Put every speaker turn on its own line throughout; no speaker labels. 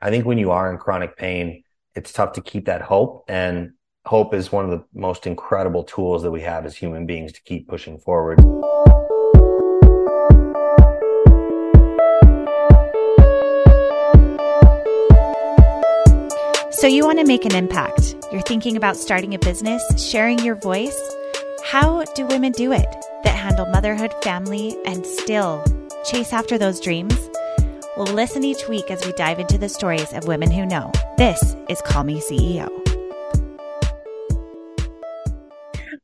I think when you are in chronic pain, it's tough to keep that hope. And hope is one of the most incredible tools that we have as human beings to keep pushing forward.
So, you want to make an impact. You're thinking about starting a business, sharing your voice. How do women do it that handle motherhood, family, and still chase after those dreams? Well, listen each week as we dive into the stories of women who know. This is Call Me CEO.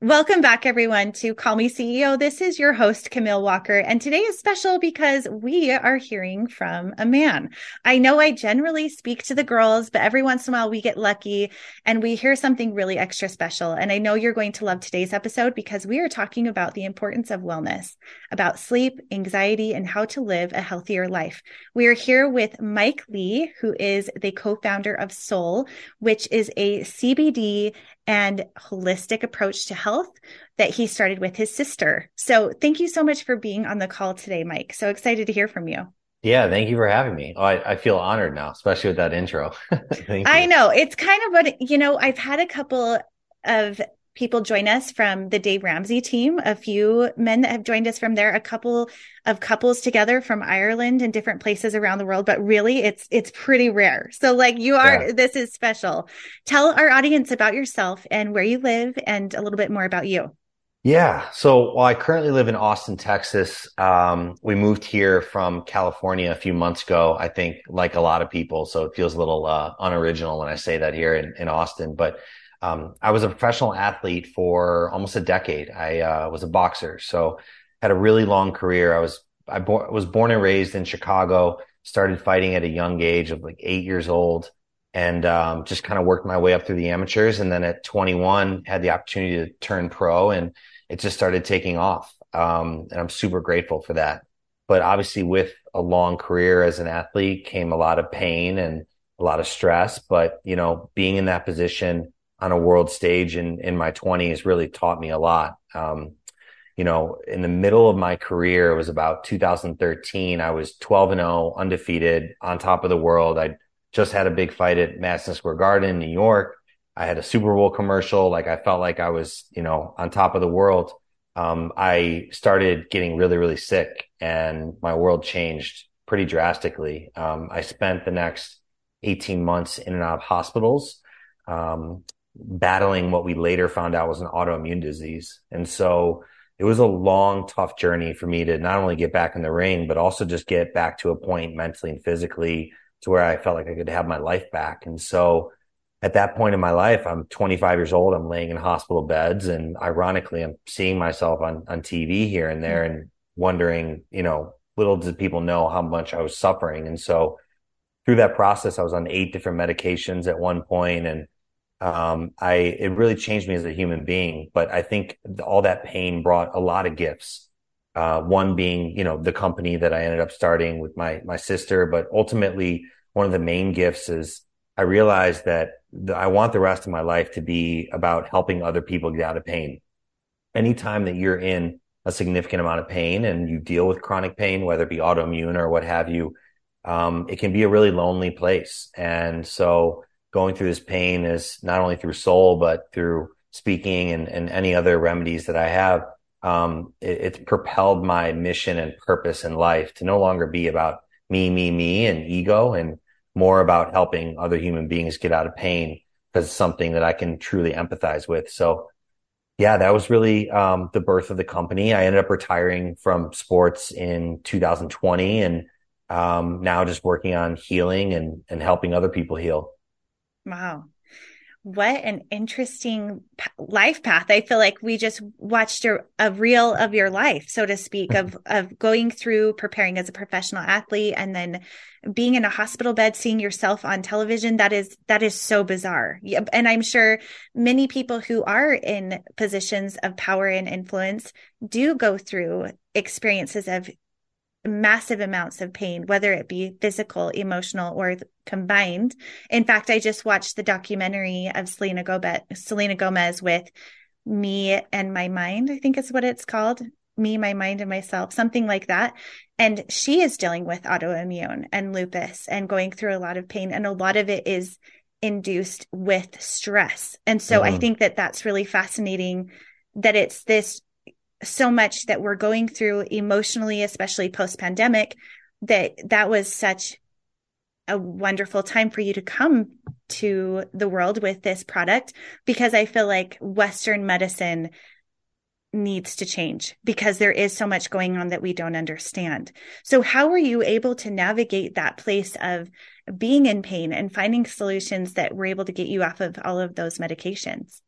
Welcome back, everyone, to Call Me CEO. This is your host, Camille Walker, and today is special because we are hearing from a man. I know I generally speak to the girls, but every once in a while we get lucky and we hear something really extra special. And I know you're going to love today's episode because we are talking about the importance of wellness, about sleep, anxiety, and how to live a healthier life. We are here with Mike Lee, who is the co founder of Soul, which is a CBD and holistic approach to health that he started with his sister. So thank you so much for being on the call today, Mike. So excited to hear from you.
Yeah, thank you for having me. Oh, I, I, feel honored now, especially with that intro.
I know it's kind of what, you know, I've had a couple of people join us from the Dave Ramsey team, a few men that have joined us from there, a couple of couples together from Ireland and different places around the world, but really it's it's pretty rare. So like you are yeah. this is special. Tell our audience about yourself and where you live and a little bit more about you.
Yeah. So well, I currently live in Austin, Texas. Um, we moved here from California a few months ago, I think like a lot of people. So it feels a little uh, unoriginal when I say that here in, in Austin, but um, I was a professional athlete for almost a decade. I uh, was a boxer, so had a really long career. I was I bo- was born and raised in Chicago. Started fighting at a young age of like eight years old, and um, just kind of worked my way up through the amateurs. And then at 21, had the opportunity to turn pro, and it just started taking off. Um, and I'm super grateful for that. But obviously, with a long career as an athlete came a lot of pain and a lot of stress. But you know, being in that position on a world stage in in my 20s really taught me a lot. Um, you know, in the middle of my career, it was about 2013. I was 12 and 0, undefeated, on top of the world. I just had a big fight at Madison Square Garden, in New York. I had a Super Bowl commercial. Like I felt like I was, you know, on top of the world. Um, I started getting really, really sick and my world changed pretty drastically. Um, I spent the next 18 months in and out of hospitals. Um, battling what we later found out was an autoimmune disease. And so it was a long, tough journey for me to not only get back in the ring, but also just get back to a point mentally and physically to where I felt like I could have my life back. And so at that point in my life, I'm 25 years old. I'm laying in hospital beds. And ironically, I'm seeing myself on, on TV here and there mm-hmm. and wondering, you know, little did people know how much I was suffering. And so through that process, I was on eight different medications at one point and um, I it really changed me as a human being. But I think all that pain brought a lot of gifts. Uh, one being, you know, the company that I ended up starting with my my sister. But ultimately, one of the main gifts is I realized that I want the rest of my life to be about helping other people get out of pain. Anytime that you're in a significant amount of pain and you deal with chronic pain, whether it be autoimmune or what have you, um, it can be a really lonely place. And so going through this pain is not only through soul, but through speaking and, and any other remedies that I have. Um, it, it's propelled my mission and purpose in life to no longer be about me, me, me and ego and more about helping other human beings get out of pain because it's something that I can truly empathize with. So yeah, that was really um, the birth of the company. I ended up retiring from sports in 2020 and um, now just working on healing and, and helping other people heal.
Wow. What an interesting life path. I feel like we just watched a, a reel of your life, so to speak, of, of going through preparing as a professional athlete and then being in a hospital bed, seeing yourself on television. That is, that is so bizarre. And I'm sure many people who are in positions of power and influence do go through experiences of massive amounts of pain, whether it be physical, emotional, or combined. In fact, I just watched the documentary of Selena Gomez, Selena Gomez with Me and My Mind, I think is what it's called. me, my mind, and myself, something like that. And she is dealing with autoimmune and lupus and going through a lot of pain. And a lot of it is induced with stress. And so mm. I think that that's really fascinating that it's this so much that we're going through emotionally, especially post pandemic, that that was such a wonderful time for you to come to the world with this product because I feel like Western medicine needs to change because there is so much going on that we don't understand. So, how were you able to navigate that place of being in pain and finding solutions that were able to get you off of all of those medications?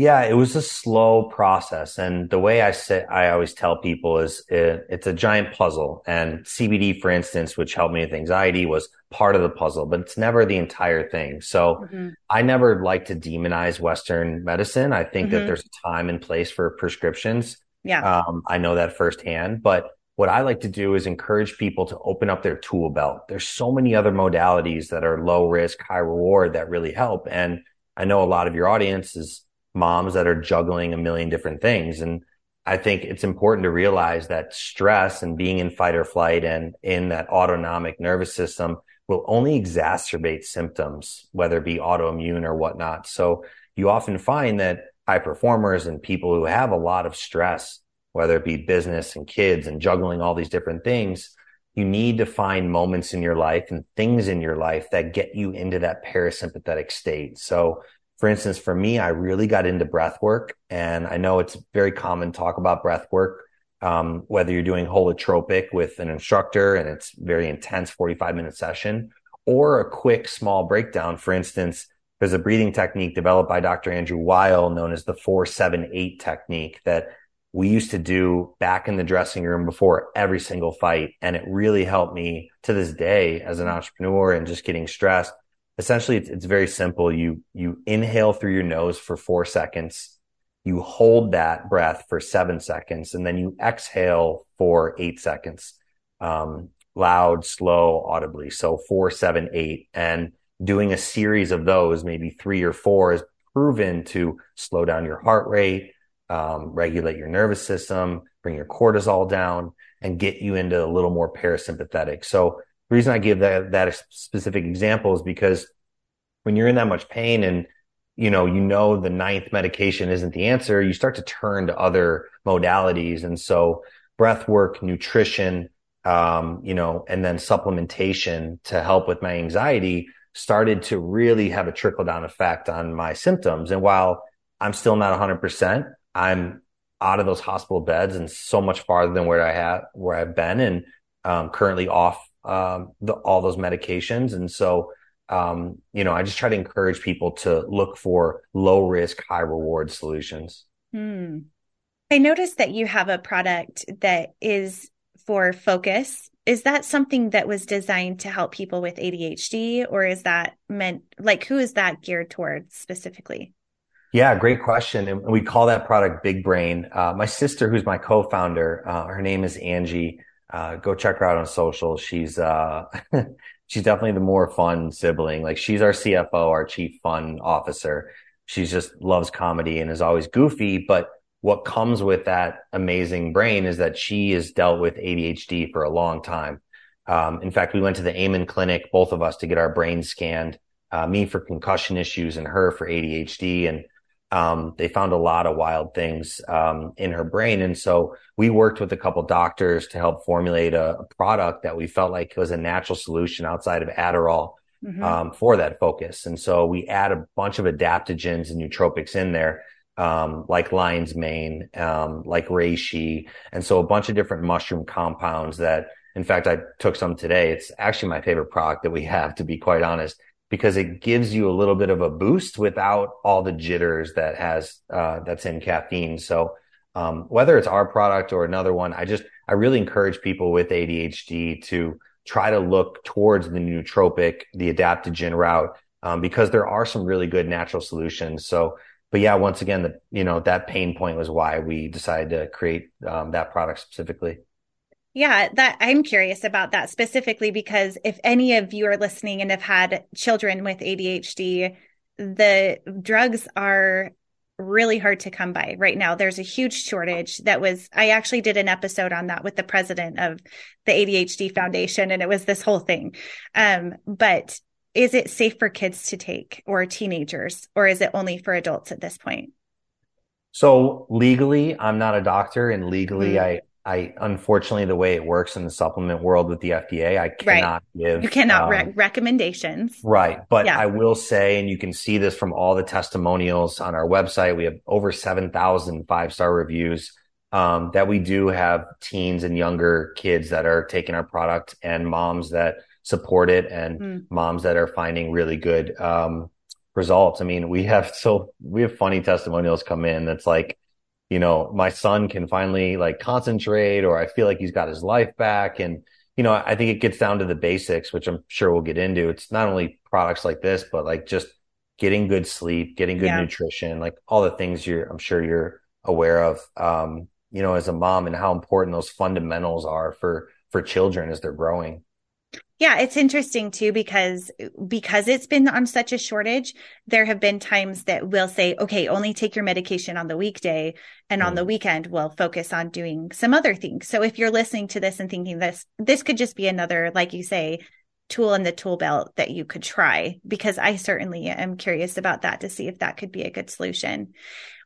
Yeah, it was a slow process. And the way I say, I always tell people is it, it's a giant puzzle. And CBD, for instance, which helped me with anxiety was part of the puzzle, but it's never the entire thing. So mm-hmm. I never like to demonize Western medicine. I think mm-hmm. that there's a time and place for prescriptions.
Yeah.
Um, I know that firsthand, but what I like to do is encourage people to open up their tool belt. There's so many other modalities that are low risk, high reward that really help. And I know a lot of your audience is moms that are juggling a million different things. And I think it's important to realize that stress and being in fight or flight and in that autonomic nervous system will only exacerbate symptoms, whether it be autoimmune or whatnot. So you often find that high performers and people who have a lot of stress, whether it be business and kids and juggling all these different things, you need to find moments in your life and things in your life that get you into that parasympathetic state. So for instance, for me, I really got into breath work and I know it's very common talk about breath work. Um, whether you're doing holotropic with an instructor and it's very intense 45 minute session or a quick small breakdown. For instance, there's a breathing technique developed by Dr. Andrew Weil known as the 478 technique that we used to do back in the dressing room before every single fight. And it really helped me to this day as an entrepreneur and just getting stressed essentially it's, it's very simple. You, you inhale through your nose for four seconds. You hold that breath for seven seconds and then you exhale for eight seconds. Um, loud, slow, audibly. So four, seven, eight and doing a series of those, maybe three or four is proven to slow down your heart rate, um, regulate your nervous system, bring your cortisol down and get you into a little more parasympathetic. So the reason I give that, that specific example is because when you're in that much pain and you know, you know, the ninth medication isn't the answer, you start to turn to other modalities. And so breath work, nutrition, um, you know, and then supplementation to help with my anxiety started to really have a trickle down effect on my symptoms. And while I'm still not 100%, I'm out of those hospital beds and so much farther than where I have, where I've been and um, currently off um, the, all those medications. And so, um, you know, I just try to encourage people to look for low risk, high reward solutions.
Hmm. I noticed that you have a product that is for focus. Is that something that was designed to help people with ADHD, or is that meant like who is that geared towards specifically?
Yeah, great question. And we call that product Big Brain. Uh, my sister, who's my co-founder, uh, her name is Angie. Uh, go check her out on social. She's, uh, she's definitely the more fun sibling. Like she's our CFO, our chief fun officer. She just loves comedy and is always goofy. But what comes with that amazing brain is that she has dealt with ADHD for a long time. Um, in fact, we went to the Amen Clinic, both of us, to get our brains scanned. Uh, me for concussion issues and her for ADHD. And um, they found a lot of wild things um, in her brain. And so we worked with a couple doctors to help formulate a, a, product that we felt like was a natural solution outside of Adderall mm-hmm. um, for that focus. And so we add a bunch of adaptogens and nootropics in there. Um, like lion's mane, um, like reishi, and so a bunch of different mushroom compounds that, in fact, I took some today. It's actually my favorite product that we have, to be quite honest because it gives you a little bit of a boost without all the jitters that has uh, that's in caffeine. So um, whether it's our product or another one, I just I really encourage people with ADHD to try to look towards the nootropic, the adaptogen route, um, because there are some really good natural solutions. So, but yeah, once again, the you know that pain point was why we decided to create um, that product specifically.
Yeah, that I'm curious about that specifically because if any of you are listening and have had children with ADHD, the drugs are really hard to come by right now. There's a huge shortage that was, I actually did an episode on that with the president of the ADHD Foundation, and it was this whole thing. Um, but is it safe for kids to take or teenagers, or is it only for adults at this point?
So legally, I'm not a doctor, and legally, mm-hmm. I I unfortunately the way it works in the supplement world with the FDA, I cannot right. give
you cannot um, re- recommendations.
Right, but yeah. I will say, and you can see this from all the testimonials on our website. We have over 7,000 five star reviews. Um, that we do have teens and younger kids that are taking our product, and moms that support it, and mm. moms that are finding really good um, results. I mean, we have so we have funny testimonials come in. That's like you know, my son can finally like concentrate or I feel like he's got his life back. And, you know, I think it gets down to the basics, which I'm sure we'll get into. It's not only products like this, but like just getting good sleep, getting good yeah. nutrition, like all the things you're, I'm sure you're aware of, um, you know, as a mom and how important those fundamentals are for, for children as they're growing.
Yeah, it's interesting too because because it's been on such a shortage, there have been times that we'll say, okay, only take your medication on the weekday and mm. on the mm. weekend we'll focus on doing some other things. So if you're listening to this and thinking this this could just be another like you say tool in the tool belt that you could try because I certainly am curious about that to see if that could be a good solution.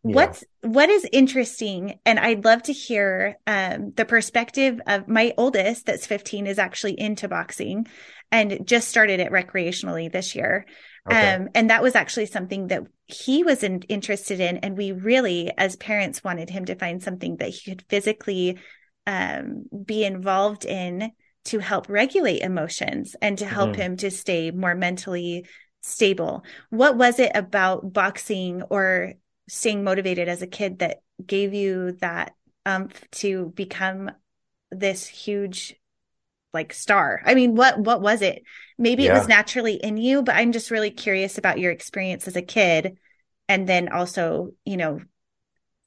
Yeah. What's what is interesting, and I'd love to hear um, the perspective of my oldest, that's 15, is actually into boxing and just started it recreationally this year. Okay. Um, and that was actually something that he was in, interested in, and we really, as parents, wanted him to find something that he could physically um, be involved in to help regulate emotions and to help mm-hmm. him to stay more mentally stable. What was it about boxing or staying motivated as a kid that gave you that umph to become this huge like star. I mean what what was it? Maybe yeah. it was naturally in you but i'm just really curious about your experience as a kid and then also you know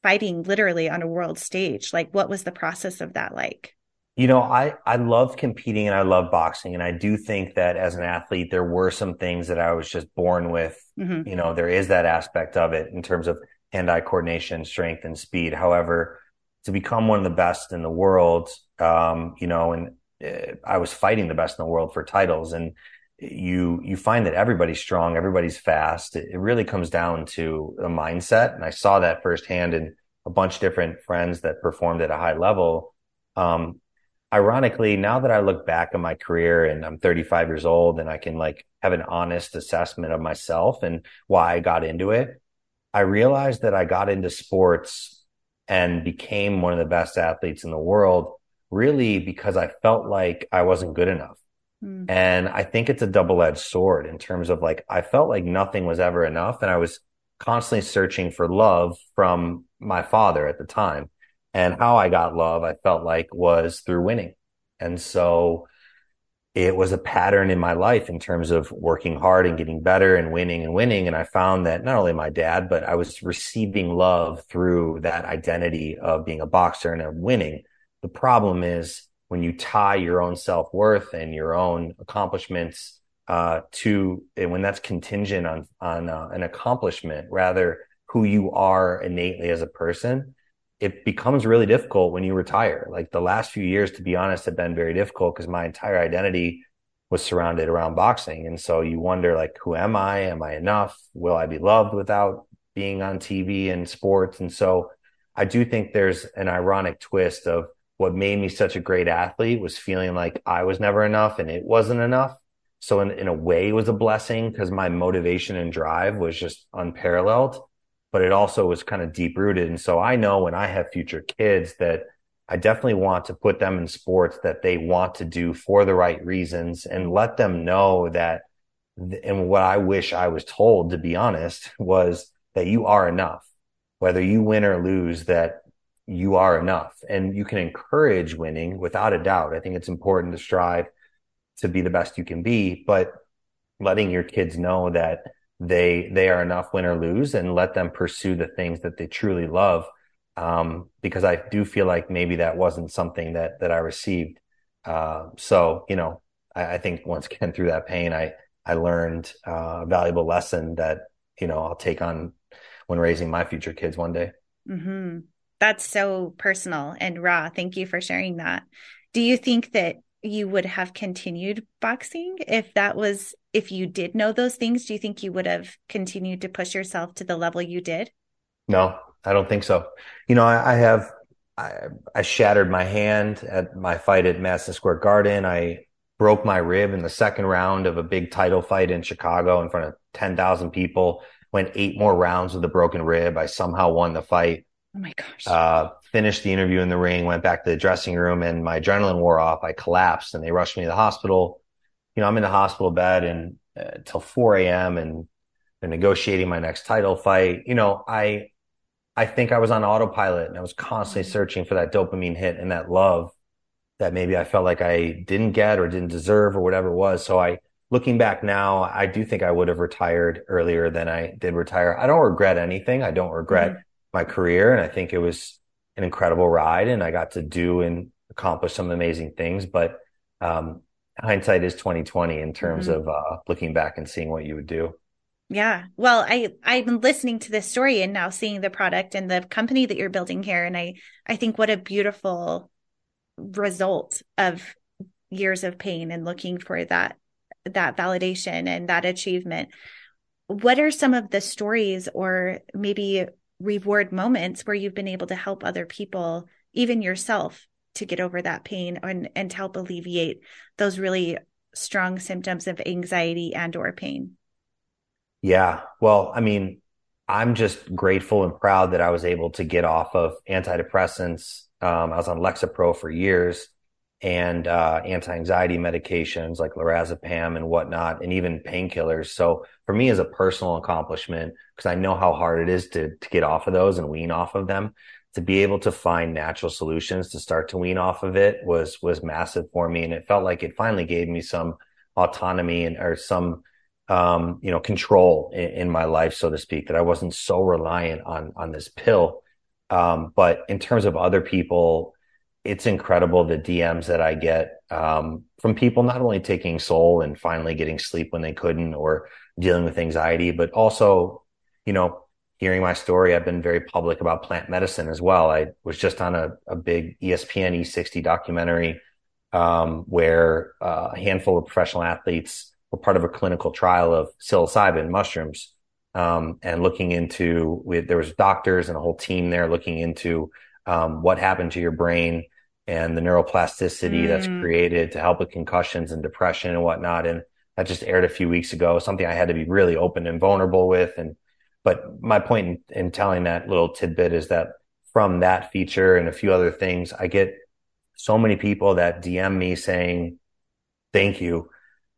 fighting literally on a world stage. Like what was the process of that like
you know i i love competing and i love boxing and i do think that as an athlete there were some things that i was just born with mm-hmm. you know there is that aspect of it in terms of hand-eye coordination, strength, and speed. However, to become one of the best in the world, um, you know, and uh, I was fighting the best in the world for titles, and you you find that everybody's strong, everybody's fast. It, it really comes down to a mindset, and I saw that firsthand in a bunch of different friends that performed at a high level. Um, ironically, now that I look back on my career and I'm 35 years old and I can like have an honest assessment of myself and why I got into it, I realized that I got into sports and became one of the best athletes in the world really because I felt like I wasn't good enough. Mm. And I think it's a double edged sword in terms of like, I felt like nothing was ever enough. And I was constantly searching for love from my father at the time. And how I got love, I felt like was through winning. And so it was a pattern in my life in terms of working hard and getting better and winning and winning. And I found that not only my dad, but I was receiving love through that identity of being a boxer and of winning. The problem is when you tie your own self worth and your own accomplishments uh, to, and when that's contingent on on uh, an accomplishment, rather who you are innately as a person, it becomes really difficult when you retire. Like the last few years, to be honest, have been very difficult because my entire identity was surrounded around boxing. And so you wonder, like, who am I? Am I enough? Will I be loved without being on TV and sports? And so I do think there's an ironic twist of what made me such a great athlete was feeling like I was never enough and it wasn't enough. So in, in a way, it was a blessing because my motivation and drive was just unparalleled but it also was kind of deep rooted. And so I know when I have future kids that I definitely want to put them in sports that they want to do for the right reasons and let them know that. And what I wish I was told, to be honest, was that you are enough, whether you win or lose, that you are enough and you can encourage winning without a doubt. I think it's important to strive to be the best you can be, but letting your kids know that they they are enough win or lose and let them pursue the things that they truly love um, because I do feel like maybe that wasn't something that that I received uh, so you know I, I, think once again through that pain I I learned uh, a valuable lesson that you know I'll take on when raising my future kids one day.
Mm-hmm. That's so personal and raw. Thank you for sharing that. Do you think that you would have continued boxing if that was if you did know those things? Do you think you would have continued to push yourself to the level you did?
No, I don't think so. You know, I, I have I, I, shattered my hand at my fight at Madison Square Garden. I broke my rib in the second round of a big title fight in Chicago in front of 10,000 people. Went eight more rounds with a broken rib. I somehow won the fight.
Oh my gosh.
Uh, finished the interview in the ring, went back to the dressing room and my adrenaline wore off. I collapsed and they rushed me to the hospital. You know, I'm in the hospital bed and uh, till 4 a.m. and they're negotiating my next title fight. You know, I, I think I was on autopilot and I was constantly mm-hmm. searching for that dopamine hit and that love that maybe I felt like I didn't get or didn't deserve or whatever it was. So I, looking back now, I do think I would have retired earlier than I did retire. I don't regret anything. I don't regret mm-hmm. My career. And I think it was an incredible ride and I got to do and accomplish some amazing things. But, um, hindsight is 2020 in terms mm-hmm. of, uh, looking back and seeing what you would do.
Yeah. Well, I I'm listening to this story and now seeing the product and the company that you're building here and I I think what a beautiful result of years of pain and looking for that that validation and that achievement. What are some of the stories or maybe reward moments where you've been able to help other people, even yourself, to get over that pain and, and to help alleviate those really strong symptoms of anxiety and or pain?
Yeah. Well, I mean, I'm just grateful and proud that I was able to get off of antidepressants. Um, I was on Lexapro for years and uh, anti-anxiety medications like lorazepam and whatnot, and even painkillers. So for me, as a personal accomplishment, because I know how hard it is to to get off of those and wean off of them, to be able to find natural solutions to start to wean off of it was was massive for me, and it felt like it finally gave me some autonomy and or some um, you know, control in, in, my life, so to speak, that I wasn't so reliant on, on this pill. Um, but in terms of other people, it's incredible the DMs that I get, um, from people not only taking soul and finally getting sleep when they couldn't or dealing with anxiety, but also, you know, hearing my story. I've been very public about plant medicine as well. I was just on a, a big ESPN E60 documentary, um, where uh, a handful of professional athletes were part of a clinical trial of psilocybin mushrooms um, and looking into we, there was doctors and a whole team there looking into um, what happened to your brain and the neuroplasticity mm. that's created to help with concussions and depression and whatnot and that just aired a few weeks ago something i had to be really open and vulnerable with and but my point in, in telling that little tidbit is that from that feature and a few other things i get so many people that dm me saying thank you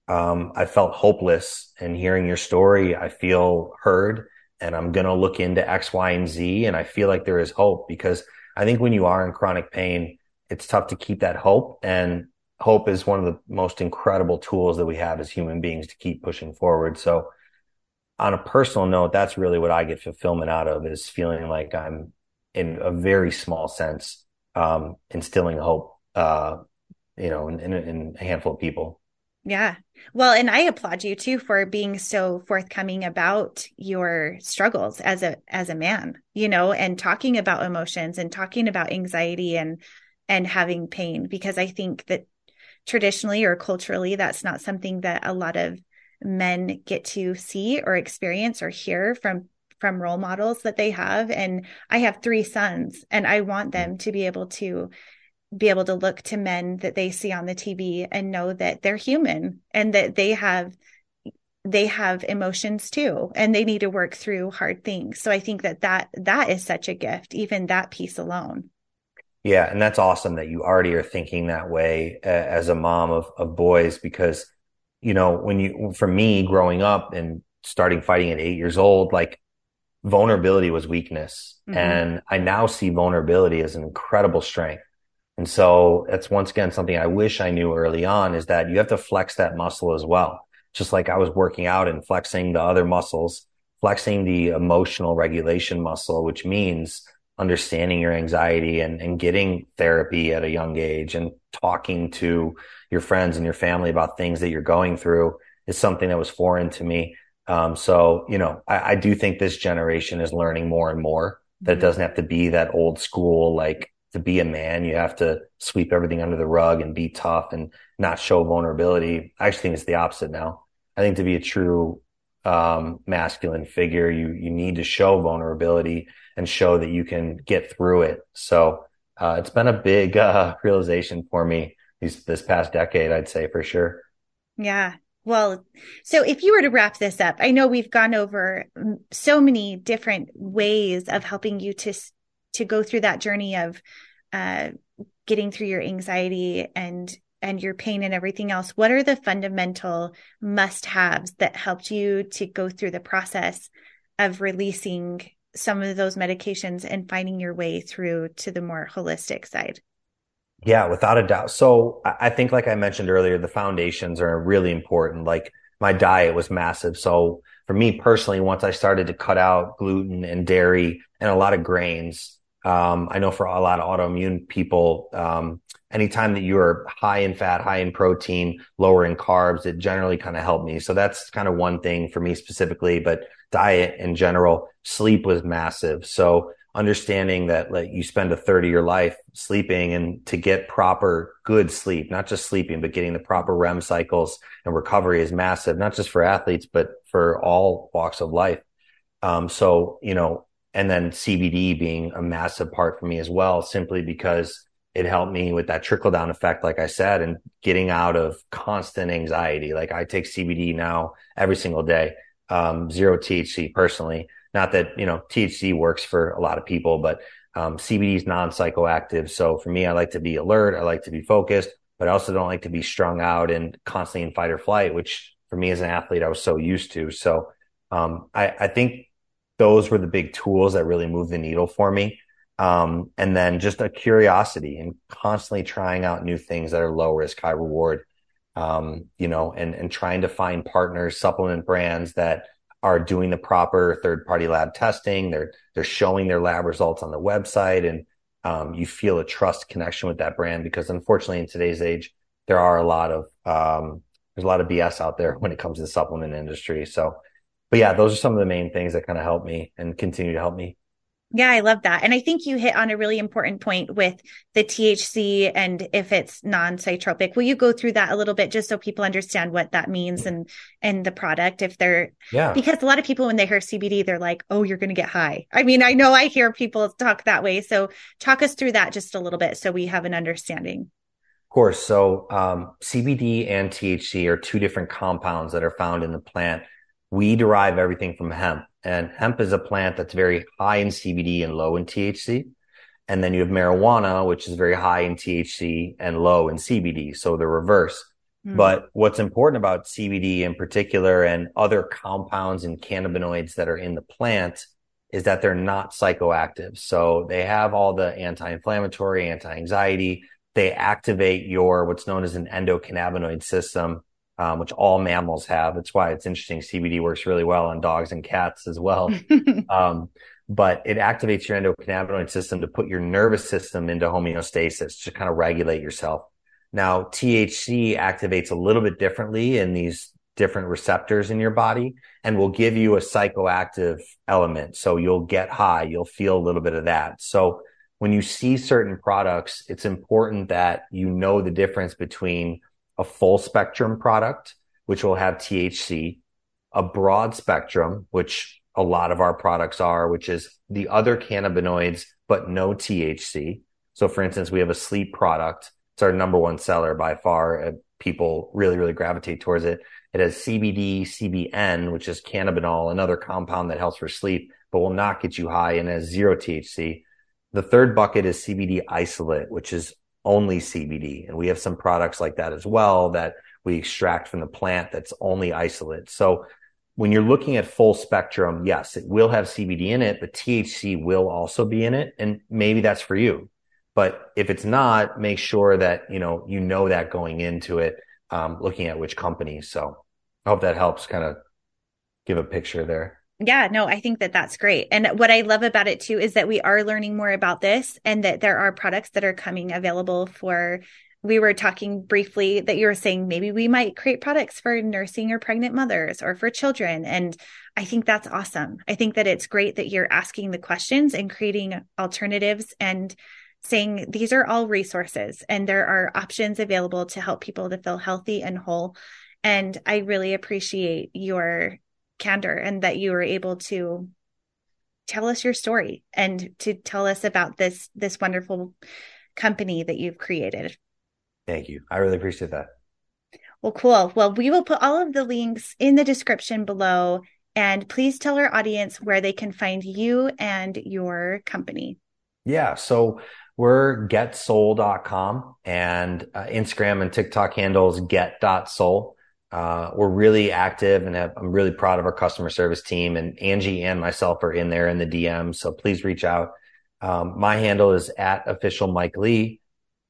um, I felt hopeless and hearing your story, I feel heard and I'm going to look into X, Y, and Z. And I feel like there is hope because I think when you are in chronic pain, it's tough to keep that hope. And hope is one of the most incredible tools that we have as human beings to keep pushing forward. So on a personal note, that's really what I get fulfillment out of is feeling like I'm in a very small sense, um, instilling hope, uh, you know, in, in, in a handful of people.
Yeah. Well, and I applaud you too for being so forthcoming about your struggles as a as a man, you know, and talking about emotions and talking about anxiety and and having pain because I think that traditionally or culturally that's not something that a lot of men get to see or experience or hear from from role models that they have and I have 3 sons and I want mm. them to be able to be able to look to men that they see on the TV and know that they're human and that they have they have emotions too and they need to work through hard things. So I think that that that is such a gift even that piece alone.
Yeah, and that's awesome that you already are thinking that way uh, as a mom of of boys because you know, when you for me growing up and starting fighting at 8 years old like vulnerability was weakness mm-hmm. and I now see vulnerability as an incredible strength and so that's once again something I wish I knew early on is that you have to flex that muscle as well. Just like I was working out and flexing the other muscles, flexing the emotional regulation muscle, which means understanding your anxiety and, and getting therapy at a young age and talking to your friends and your family about things that you're going through is something that was foreign to me. Um, so, you know, I, I, do think this generation is learning more and more that mm-hmm. it doesn't have to be that old school, like to be a man, you have to sweep everything under the rug and be tough and not show vulnerability. I actually think it's the opposite now. I think to be a true um, masculine figure, you you need to show vulnerability and show that you can get through it. So uh, it's been a big uh, realization for me these, this past decade, I'd say for sure.
Yeah. Well, so if you were to wrap this up, I know we've gone over so many different ways of helping you to to go through that journey of uh, getting through your anxiety and and your pain and everything else. What are the fundamental must haves that helped you to go through the process of releasing some of those medications and finding your way through to the more holistic side?
Yeah, without a doubt. So I think, like I mentioned earlier, the foundations are really important. Like my diet was massive. So for me personally, once I started to cut out gluten and dairy and a lot of grains, um, I know for a lot of autoimmune people, um, anytime that you are high in fat, high in protein, lower in carbs, it generally kind of helped me. So that's kind of one thing for me specifically, but diet in general, sleep was massive. So understanding that like you spend a third of your life sleeping and to get proper good sleep, not just sleeping, but getting the proper REM cycles and recovery is massive, not just for athletes, but for all walks of life. Um, so, you know, and then CBD being a massive part for me as well, simply because it helped me with that trickle down effect, like I said, and getting out of constant anxiety. Like I take CBD now every single day, um, zero THC personally. Not that, you know, THC works for a lot of people, but um, CBD is non psychoactive. So for me, I like to be alert. I like to be focused, but I also don't like to be strung out and constantly in fight or flight, which for me as an athlete, I was so used to. So um, I, I think those were the big tools that really moved the needle for me. Um, and then just a curiosity and constantly trying out new things that are low risk, high reward. Um, you know, and and trying to find partners, supplement brands that are doing the proper third party lab testing. They're they're showing their lab results on the website, and um, you feel a trust connection with that brand because unfortunately in today's age there are a lot of um, there's a lot of BS out there when it comes to the supplement industry. So but yeah, those are some of the main things that kind of help me and continue to help me.
Yeah, I love that. And I think you hit on a really important point with the THC and if it's non-psychotropic. Will you go through that a little bit just so people understand what that means and and the product if they're Yeah. Because a lot of people when they hear CBD they're like, "Oh, you're going to get high." I mean, I know I hear people talk that way. So talk us through that just a little bit so we have an understanding.
Of course. So um, CBD and THC are two different compounds that are found in the plant we derive everything from hemp and hemp is a plant that's very high in CBD and low in THC. And then you have marijuana, which is very high in THC and low in CBD. So the reverse. Mm. But what's important about CBD in particular and other compounds and cannabinoids that are in the plant is that they're not psychoactive. So they have all the anti-inflammatory, anti-anxiety. They activate your what's known as an endocannabinoid system, um, which all mammals have. That's why it's interesting. CBD works really well on dogs and cats as well. um, but it activates your endocannabinoid system to put your nervous system into homeostasis to kind of regulate yourself. Now, THC activates a little bit differently in these different receptors in your body and will give you a psychoactive element. So you'll get high, you'll feel a little bit of that. So when you see certain products, it's important that you know the difference between a full spectrum product, which will have THC, a broad spectrum, which a lot of our products are, which is the other cannabinoids, but no THC. So for instance, we have a sleep product. It's our number one seller by far. People really, really gravitate towards it. It has CBD, CBN, which is cannabinol, another compound that helps for sleep, but will not get you high and has zero THC. The third bucket is CBD isolate, which is only CBD. And we have some products like that as well that we extract from the plant that's only isolate. So when you're looking at full spectrum, yes, it will have CBD in it, but THC will also be in it. And maybe that's for you. But if it's not, make sure that, you know, you know that going into it, um, looking at which companies. So I hope that helps kind of give a picture there.
Yeah, no, I think that that's great. And what I love about it too is that we are learning more about this and that there are products that are coming available for we were talking briefly that you were saying maybe we might create products for nursing or pregnant mothers or for children. And I think that's awesome. I think that it's great that you're asking the questions and creating alternatives and saying these are all resources and there are options available to help people to feel healthy and whole. And I really appreciate your candor and that you were able to tell us your story and to tell us about this this wonderful company that you've created.
Thank you. I really appreciate that.
Well, cool. Well, we will put all of the links in the description below. And please tell our audience where they can find you and your company.
Yeah. So we're getsoul.com and uh, Instagram and TikTok handles get.soul. Uh, we're really active and have, I'm really proud of our customer service team and Angie and myself are in there in the DM. So please reach out. Um, my handle is at official Mike Lee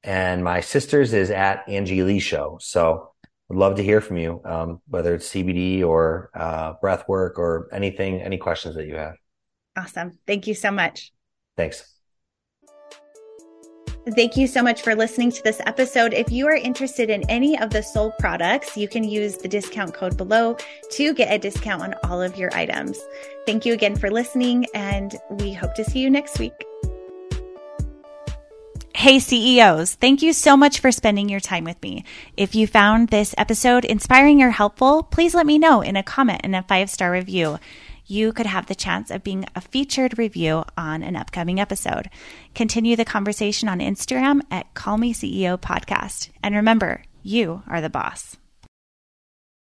and my sister's is at Angie Lee Show. So would love to hear from you, um, whether it's CBD or uh, breath work or anything, any questions that you have.
Awesome. Thank you so much.
Thanks.
Thank you so much for listening to this episode. If you are interested in any of the Soul products, you can use the discount code below to get a discount on all of your items. Thank you again for listening, and we hope to see you next week. Hey CEOs, thank you so much for spending your time with me. If you found this episode inspiring or helpful, please let me know in a comment and a five star review. You could have the chance of being a featured review on an upcoming episode. Continue the conversation on Instagram at Call Me CEO Podcast. And remember, you are the boss.